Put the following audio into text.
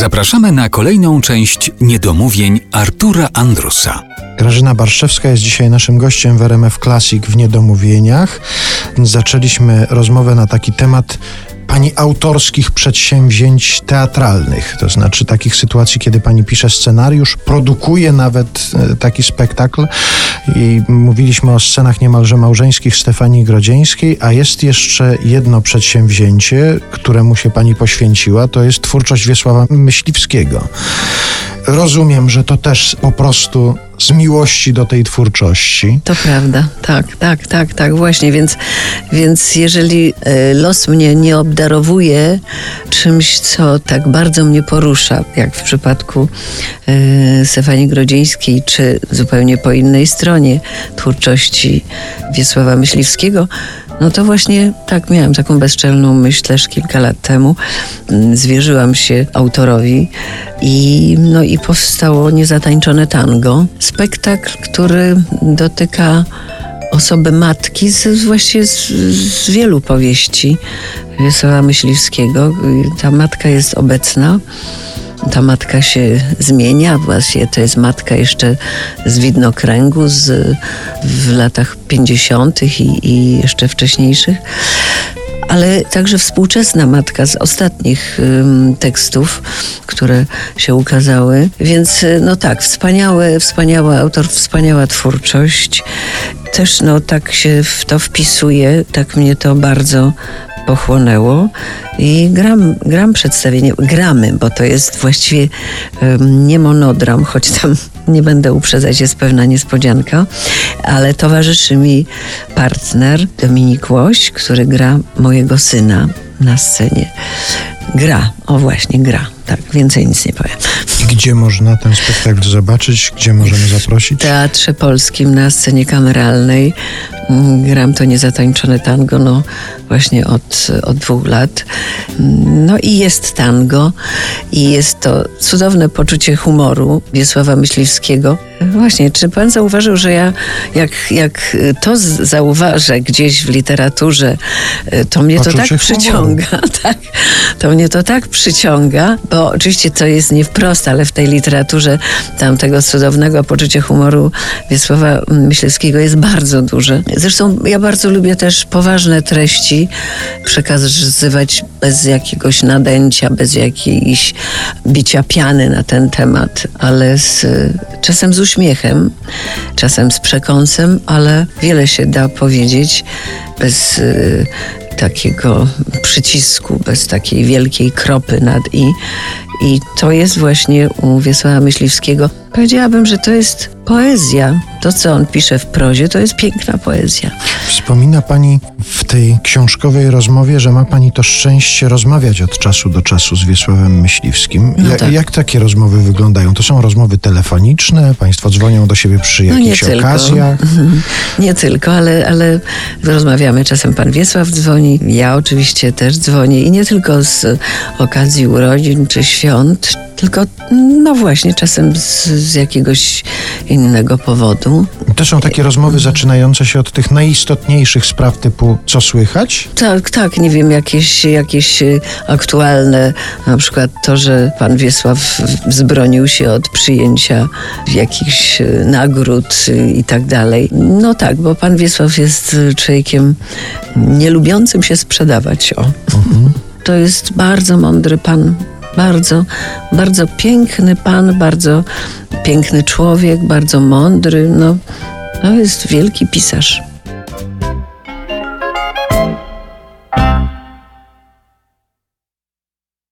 Zapraszamy na kolejną część niedomówień Artura Andrusa. Grażyna Barszewska jest dzisiaj naszym gościem w RMF Classic w Niedomówieniach. Zaczęliśmy rozmowę na taki temat pani autorskich przedsięwzięć teatralnych, to znaczy takich sytuacji, kiedy pani pisze scenariusz, produkuje nawet e, taki spektakl i mówiliśmy o scenach niemalże małżeńskich Stefanii Grodzieńskiej, a jest jeszcze jedno przedsięwzięcie, któremu się pani poświęciła, to jest twórczość Wiesława Myśliwskiego. Rozumiem, że to też po prostu z miłości do tej twórczości. To prawda, tak, tak, tak, tak, właśnie, więc, więc jeżeli e, los mnie nie obdarowuje czymś, co tak bardzo mnie porusza, jak w przypadku e, Stefanii Grodzieńskiej, czy zupełnie po innej stronie twórczości Wiesława Myśliwskiego, no to właśnie tak miałam taką bezczelną myśl też kilka lat temu. Mm, zwierzyłam się autorowi i, no i powstało Niezatańczone Tango. Spektakl, który dotyka osoby matki z, właściwie z, z wielu powieści Wiesława Myśliwskiego. Ta matka jest obecna ta matka się zmienia, właśnie to jest matka jeszcze z widnokręgu z, w latach 50. I, i jeszcze wcześniejszych ale także współczesna matka z ostatnich tekstów, które się ukazały. Więc no tak, wspaniały, wspaniały autor, wspaniała twórczość. Też no tak się w to wpisuje, tak mnie to bardzo pochłonęło i gram, gram przedstawienie, gramy, bo to jest właściwie um, nie monodram, choć tam nie będę uprzedzać, jest pewna niespodzianka, ale towarzyszy mi partner Dominik Łoś, który gra mojego syna na scenie. Gra, o właśnie, gra. Tak, więcej nic nie powiem. I gdzie można ten spektakl zobaczyć? Gdzie możemy zaprosić? W Teatrze Polskim na scenie kameralnej. Gram to niezatańczone tango, no właśnie od, od dwóch lat. No i jest tango i jest to cudowne poczucie humoru Wiesława Myśliwskiego. Właśnie, czy pan zauważył, że ja jak, jak to zauważę gdzieś w literaturze, to mnie Poczucie to tak przyciąga, tak? To mnie to tak przyciąga, bo oczywiście to jest nie wprost, ale w tej literaturze tam tego cudownego poczucia humoru Wiesława Myśliwskiego jest bardzo duże. Zresztą ja bardzo lubię też poważne treści przekazywać bez jakiegoś nadęcia, bez jakiejś bicia piany na ten temat, ale z, czasem z uśmiechem, czasem z przekąsem, ale wiele się da powiedzieć bez y, takiego przycisku, bez takiej wielkiej kropy nad i. I to jest właśnie u Wiesława Myśliwskiego. Powiedziałabym, że to jest poezja. To, co on pisze w prozie, to jest piękna poezja. Wspomina Pani w tej książkowej rozmowie, że ma Pani to szczęście rozmawiać od czasu do czasu z Wiesławem Myśliwskim. No tak. Jak takie rozmowy wyglądają? To są rozmowy telefoniczne? Państwo dzwonią do siebie przy no jakichś no okazjach? Nie tylko, ale, ale rozmawiamy. Czasem Pan Wiesław dzwoni, ja oczywiście też dzwonię i nie tylko z okazji urodzin czy świąt, tylko no właśnie czasem z, z jakiegoś innego powodu. To są takie rozmowy zaczynające się od tych najistotniejszych spraw typu co słychać? Tak, tak, nie wiem, jakieś, jakieś e, aktualne, na przykład to, że pan Wiesław wzbronił się od przyjęcia jakichś e, nagród i tak dalej. No tak, bo pan Wiesław jest człowiekiem nielubiącym się sprzedawać. O. Mhm. To jest bardzo mądry pan, bardzo, bardzo piękny pan, bardzo piękny człowiek, bardzo mądry. No, to jest wielki pisarz.